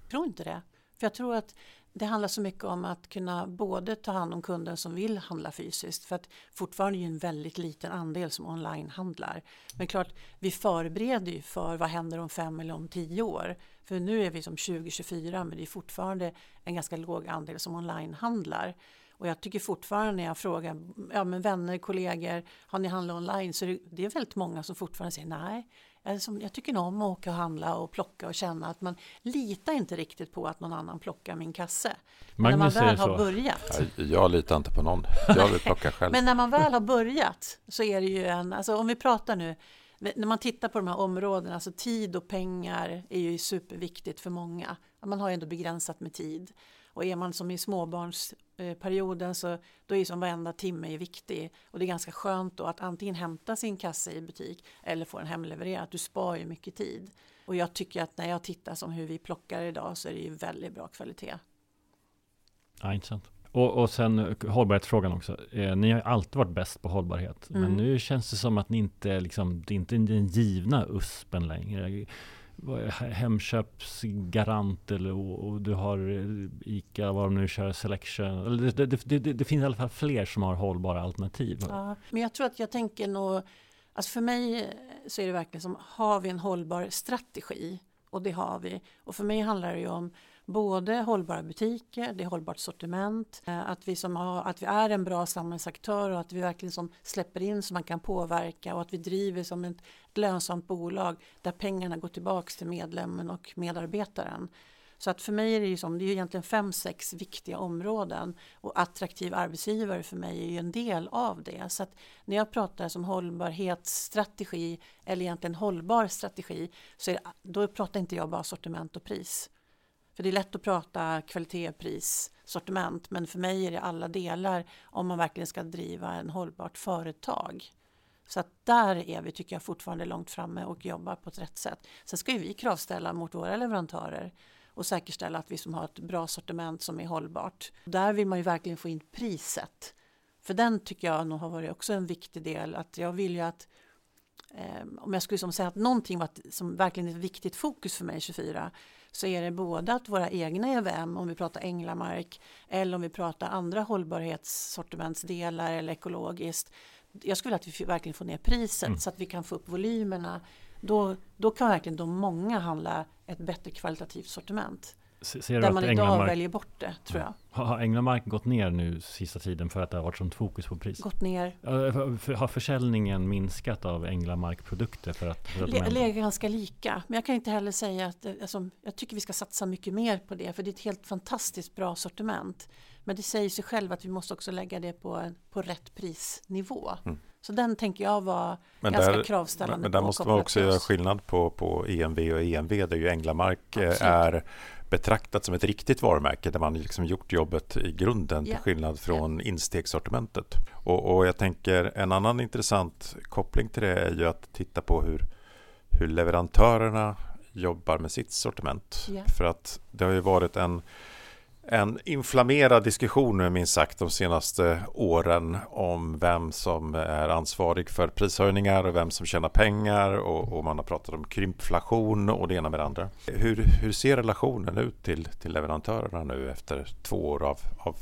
Jag tror inte det. För jag tror att det handlar så mycket om att kunna både ta hand om kunden som vill handla fysiskt. För att fortfarande är det en väldigt liten andel som online handlar. Men klart, vi förbereder ju för vad händer om fem eller om tio år. För nu är vi som 2024 men det är fortfarande en ganska låg andel som online handlar. Och jag tycker fortfarande när jag frågar ja, men vänner, kollegor, har ni handlat online? Så det, det är väldigt många som fortfarande säger nej. Jag, jag tycker om att åka och handla och plocka och känna att man litar inte riktigt på att någon annan plockar min kasse. Men Magnus när man väl har börjat. Jag, jag litar inte på någon. Jag vill plocka *laughs* själv. Men när man väl har börjat så är det ju en, alltså om vi pratar nu när man tittar på de här områdena, alltså tid och pengar är ju superviktigt för många. Man har ju ändå begränsat med tid. Och är man som i småbarnsperioden så då är som varenda timme är viktig. Och det är ganska skönt då att antingen hämta sin kasse i butik eller få den hemlevererad. Du sparar ju mycket tid. Och jag tycker att när jag tittar som hur vi plockar idag så är det ju väldigt bra kvalitet. Ja, intressant. Och, och sen hållbarhetsfrågan också. Eh, ni har alltid varit bäst på hållbarhet. Mm. Men nu känns det som att ni inte, liksom, det är inte den givna USPen längre. Hemköpsgarant eller och, och du har eh, ICA, vad de nu kör, Selection. Det, det, det, det, finns i alla fall fler som har hållbara alternativ. Ja, men jag tror att jag tänker nog, alltså för mig så är det verkligen som, har vi en hållbar strategi? Och det har vi. Och för mig handlar det ju om både hållbara butiker, det är hållbart sortiment, eh, att vi, som har, att vi är en bra samhällsaktör och att vi verkligen som släpper in så man kan påverka och att vi driver som ett lönsamt bolag där pengarna går tillbaks till medlemmen och medarbetaren. Så att för mig är det ju som, det är egentligen fem, sex viktiga områden och attraktiv arbetsgivare för mig är ju en del av det. Så att när jag pratar som hållbarhetsstrategi eller egentligen hållbar strategi så är det, då pratar inte jag bara sortiment och pris för det är lätt att prata kvalitet, pris, sortiment, men för mig är det alla delar om man verkligen ska driva en hållbart företag. Så att där är vi, tycker jag, fortfarande långt framme och jobbar på ett rätt sätt. Sen ska ju vi kravställa mot våra leverantörer och säkerställa att vi som har ett bra sortiment som är hållbart. Där vill man ju verkligen få in priset. För den tycker jag nog har varit också en viktig del. Att jag vill ju att eh, om jag skulle som säga att någonting var som verkligen är ett viktigt fokus för mig 24 så är det både att våra egna EVM, om vi pratar Änglamark eller om vi pratar andra hållbarhetssortimentsdelar eller ekologiskt. Jag skulle vilja att vi verkligen får ner priset mm. så att vi kan få upp volymerna. Då, då kan verkligen de många handla ett bättre kvalitativt sortiment. Ser där man idag väljer bort det, tror jag. Har Änglamark gått ner nu sista tiden för att det har varit sånt fokus på pris? Gått ner. Har försäljningen minskat av Änglamark-produkter? För att, för att Le, Läget ganska lika. Men jag kan inte heller säga att alltså, jag tycker vi ska satsa mycket mer på det. För det är ett helt fantastiskt bra sortiment. Men det säger sig själv att vi måste också lägga det på, på rätt prisnivå. Mm. Så den tänker jag var men ganska där, kravställande. Men där måste man också göra skillnad på, på EMV och EMV där ju Änglamark eh, Absolut. är betraktat som ett riktigt varumärke där man liksom gjort jobbet i grunden till skillnad från yeah. instegssortimentet. Och, och, jag tänker en annan intressant koppling till det är ju att titta på hur, hur leverantörerna jobbar med sitt sortiment. Yeah. För att det har ju varit en en inflammerad diskussion minst sagt de senaste åren om vem som är ansvarig för prishöjningar och vem som tjänar pengar och, och man har pratat om krympflation och det ena med det andra. Hur, hur ser relationen ut till, till leverantörerna nu efter två år av, av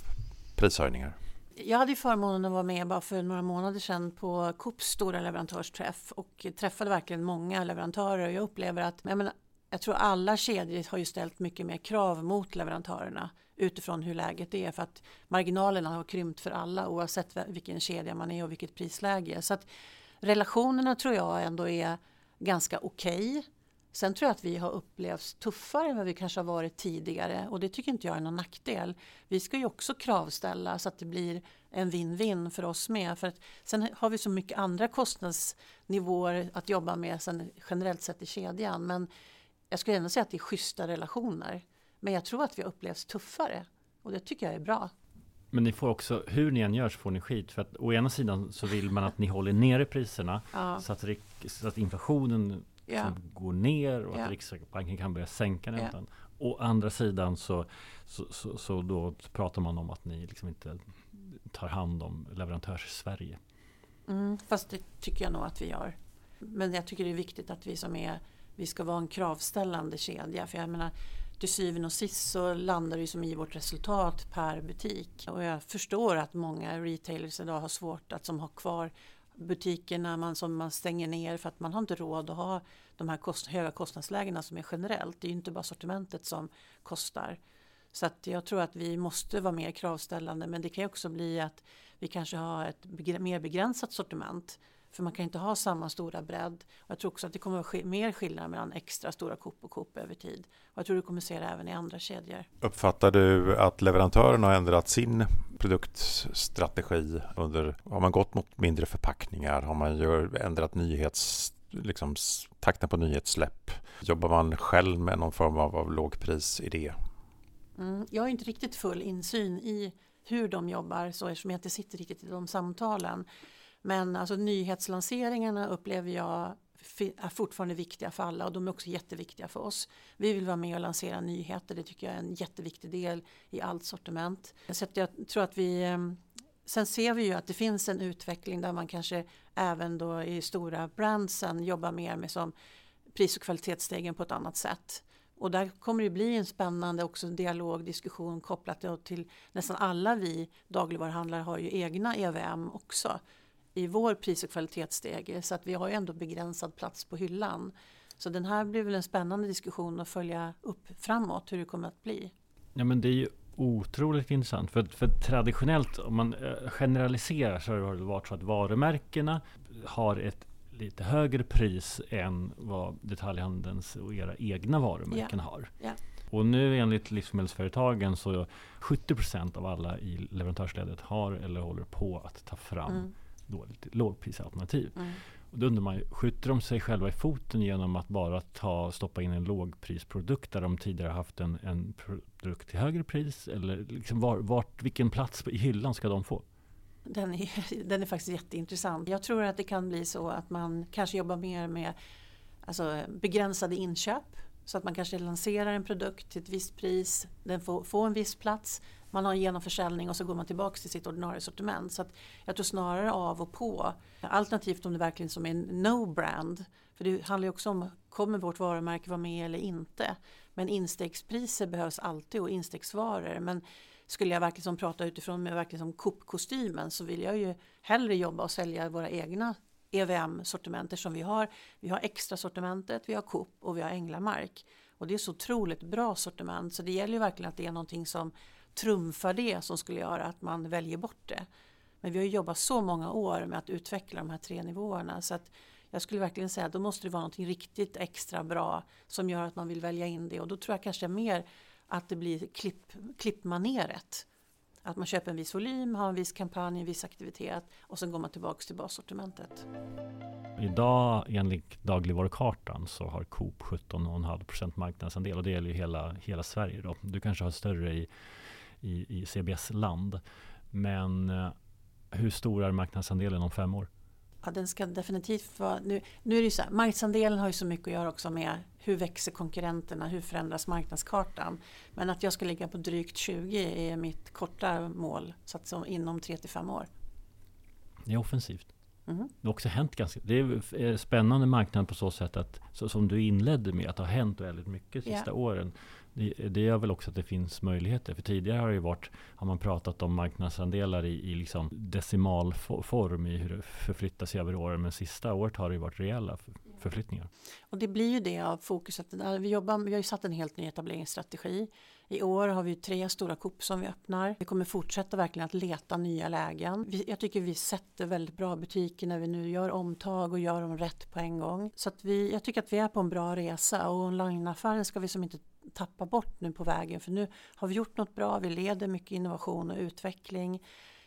prishöjningar? Jag hade förmånen att vara med bara för några månader sedan på Coops stora leverantörsträff och träffade verkligen många leverantörer och jag upplever att jag, menar, jag tror alla kedjor har ju ställt mycket mer krav mot leverantörerna utifrån hur läget är. För att marginalerna har krympt för alla oavsett vilken kedja man är och vilket prisläge. Så att relationerna tror jag ändå är ganska okej. Okay. Sen tror jag att vi har upplevts tuffare än vad vi kanske har varit tidigare och det tycker inte jag är någon nackdel. Vi ska ju också kravställa så att det blir en win-win för oss med. För att sen har vi så mycket andra kostnadsnivåer att jobba med sen generellt sett i kedjan. Men jag skulle ändå säga att det är schyssta relationer. Men jag tror att vi har upplevts tuffare och det tycker jag är bra. Men ni får också, hur ni än gör så får ni skit. För att å ena sidan så vill man att ni håller nere priserna ja. så, att, så att inflationen ja. går ner och ja. att Riksbanken kan börja sänka räntan. Ja. Å andra sidan så, så, så, så, då pratar man om att ni liksom inte tar hand om leverantörs-Sverige. Mm, fast det tycker jag nog att vi gör. Men jag tycker det är viktigt att vi som är vi ska vara en kravställande kedja. För jag menar, till syvende och sist så landar det som i vårt resultat per butik. Och jag förstår att många retailers idag har svårt att som har kvar butikerna man, som man stänger ner för att man har inte råd att ha de här kost, höga kostnadslägena som är generellt. Det är ju inte bara sortimentet som kostar. Så att jag tror att vi måste vara mer kravställande men det kan ju också bli att vi kanske har ett mer begränsat sortiment för man kan inte ha samma stora bredd. Och jag tror också att det kommer att ske mer skillnad mellan extra stora Coop och Coop över tid. Och jag tror du kommer se det även i andra kedjor. Uppfattar du att leverantören har ändrat sin produktstrategi under, har man gått mot mindre förpackningar? Har man gör, ändrat nyhets liksom, takten på nyhetssläpp? Jobbar man själv med någon form av, av lågprisidé? Mm, jag har inte riktigt full insyn i hur de jobbar så eftersom jag inte sitter riktigt i de samtalen. Men alltså nyhetslanseringarna upplever jag är fortfarande viktiga för alla och de är också jätteviktiga för oss. Vi vill vara med och lansera nyheter, det tycker jag är en jätteviktig del i allt sortiment. Så jag tror att vi ehm, Sen ser vi ju att det finns en utveckling där man kanske även då i stora brandsen jobbar mer med som pris och kvalitetsstegen på ett annat sätt. Och där kommer det bli en spännande också dialog, diskussion kopplat till nästan alla vi dagligvaruhandlare har ju egna EVM också i vår pris och kvalitetsstege så att vi har ju ändå begränsad plats på hyllan. Så den här blir väl en spännande diskussion att följa upp framåt hur det kommer att bli. Ja men det är ju otroligt intressant. För, för traditionellt om man eh, generaliserar så har det varit så att varumärkena har ett lite högre pris än vad detaljhandelns och era egna varumärken yeah. har. Yeah. Och nu enligt livsmedelsföretagen så 70% av alla i leverantörsledet har eller håller på att ta fram mm dåligt lågprisalternativ. Mm. Och då undrar man ju, skjuter de sig själva i foten genom att bara ta, stoppa in en lågprisprodukt där de tidigare haft en, en produkt till högre pris? Eller liksom var, vart, vilken plats i hyllan ska de få? Den är, *laughs* den är faktiskt jätteintressant. Jag tror att det kan bli så att man kanske jobbar mer med alltså, begränsade inköp. Så att man kanske lanserar en produkt till ett visst pris, den får, får en viss plats man har en genomförsäljning och så går man tillbaka till sitt ordinarie sortiment. Så jag tror snarare av och på. Alternativt om det verkligen som är en no-brand. För det handlar ju också om, kommer vårt varumärke vara med eller inte? Men instegspriser behövs alltid och instegsvaror. Men skulle jag verkligen som prata utifrån med verkligen som Coop-kostymen så vill jag ju hellre jobba och sälja våra egna EVM-sortimenter som vi har. Vi har extra sortimentet, vi har Coop och vi har Änglamark. Och det är så otroligt bra sortiment så det gäller ju verkligen att det är någonting som trumfar det som skulle göra att man väljer bort det. Men vi har jobbat så många år med att utveckla de här tre nivåerna så att jag skulle verkligen säga att då måste det vara något riktigt extra bra som gör att man vill välja in det och då tror jag kanske mer att det blir klipp, klippmaneret. Att man köper en viss volym, har en viss kampanj, en viss aktivitet och sen går man tillbaks till bassortimentet. Idag enligt dagligvarukartan så har Coop 17,5% marknadsandel och det gäller ju hela, hela Sverige. Då. Du kanske har större i i, i CBS-land. Men eh, hur stor är marknadsandelen om fem år? Ja, den ska definitivt vara... Nu, nu är det så här, marknadsandelen har ju så mycket att göra också med hur växer konkurrenterna, hur förändras marknadskartan. Men att jag ska ligga på drygt 20 är mitt korta mål, så att som inom 3 till 5 år. Det är offensivt. Mm. Det har också hänt ganska... Det är en spännande marknad på så sätt att, så som du inledde med, att det har hänt väldigt mycket de sista yeah. åren. Det, det gör väl också att det finns möjligheter. För tidigare har det varit, har man pratat om marknadsandelar i, i liksom decimalform i hur det förflyttar sig över åren. Men sista året har det varit rejäla förflyttningar. Och det blir ju det av fokuset. Vi, jobbar, vi har ju satt en helt ny etableringsstrategi. I år har vi tre stora Coop som vi öppnar. Vi kommer fortsätta verkligen att leta nya lägen. Vi, jag tycker vi sätter väldigt bra butiker när vi nu gör omtag och gör dem rätt på en gång. Så att vi, jag tycker att vi är på en bra resa och onlineaffären ska vi som inte tappa bort nu på vägen för nu har vi gjort något bra. Vi leder mycket innovation och utveckling.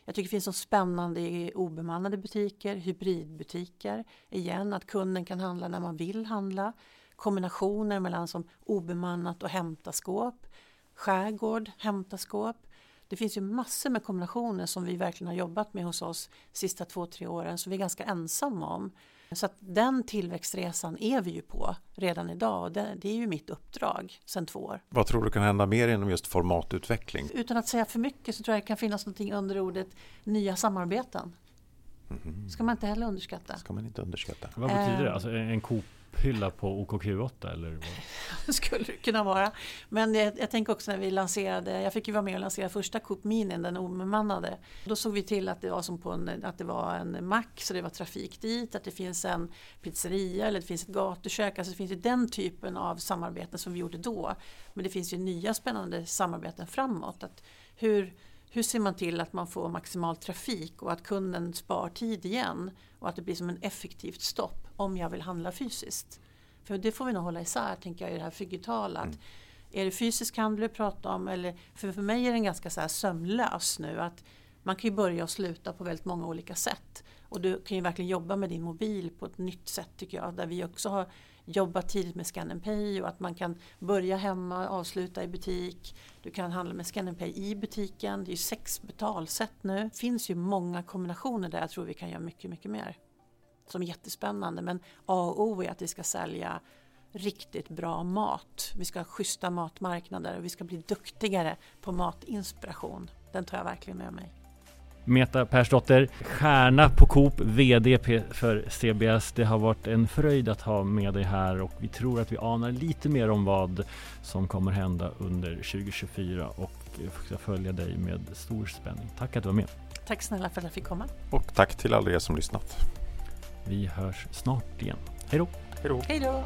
Jag tycker det finns något spännande i obemannade butiker, hybridbutiker. Igen, att kunden kan handla när man vill handla. Kombinationer mellan som obemannat och hämta skåp. Skärgård, hämta skåp. Det finns ju massor med kombinationer som vi verkligen har jobbat med hos oss sista två, tre åren som vi är ganska ensamma om. Så att den tillväxtresan är vi ju på redan idag och det, det, är ju mitt uppdrag sedan två år. Vad tror du kan hända mer inom just formatutveckling? Utan att säga för mycket så tror jag det kan finnas någonting under ordet nya samarbeten. Mm. ska man inte heller underskatta. ska man inte underskatta. Vad betyder det? Alltså en Coop hylla på OKQ8 eller? Vad? *laughs* skulle det kunna vara. Men jag, jag tänker också när vi lanserade, jag fick ju vara med och lansera första Coop Mini, den obemannade. Då såg vi till att det var som på en, att det var en mack, så det var trafik dit, att det finns en pizzeria eller det finns ett gatukök. Alltså det finns ju den typen av samarbeten som vi gjorde då. Men det finns ju nya spännande samarbeten framåt. Att hur, hur ser man till att man får maximal trafik och att kunden spar tid igen och att det blir som en effektivt stopp om jag vill handla fysiskt. För det får vi nog hålla isär tänker jag i det här digitala. Mm. Är det fysisk handel vi pratar om? Eller, för, för mig är den ganska så här sömlös nu. att Man kan ju börja och sluta på väldigt många olika sätt. Och du kan ju verkligen jobba med din mobil på ett nytt sätt tycker jag. Där vi också har Jobba tidigt med Scan Pay och att man kan börja hemma, avsluta i butik. Du kan handla med Scan Pay i butiken. Det är ju sex betalsätt nu. Det finns ju många kombinationer där jag tror vi kan göra mycket, mycket mer som är jättespännande. Men A och O är att vi ska sälja riktigt bra mat. Vi ska ha schyssta matmarknader och vi ska bli duktigare på matinspiration. Den tar jag verkligen med mig. Meta Persdotter, stjärna på Coop, VD för CBS. Det har varit en fröjd att ha med dig här och vi tror att vi anar lite mer om vad som kommer hända under 2024 och ska följa dig med stor spänning. Tack att du var med. Tack snälla för att jag fick komma. Och tack till alla er som lyssnat. Vi hörs snart igen. Hej då! Hej då!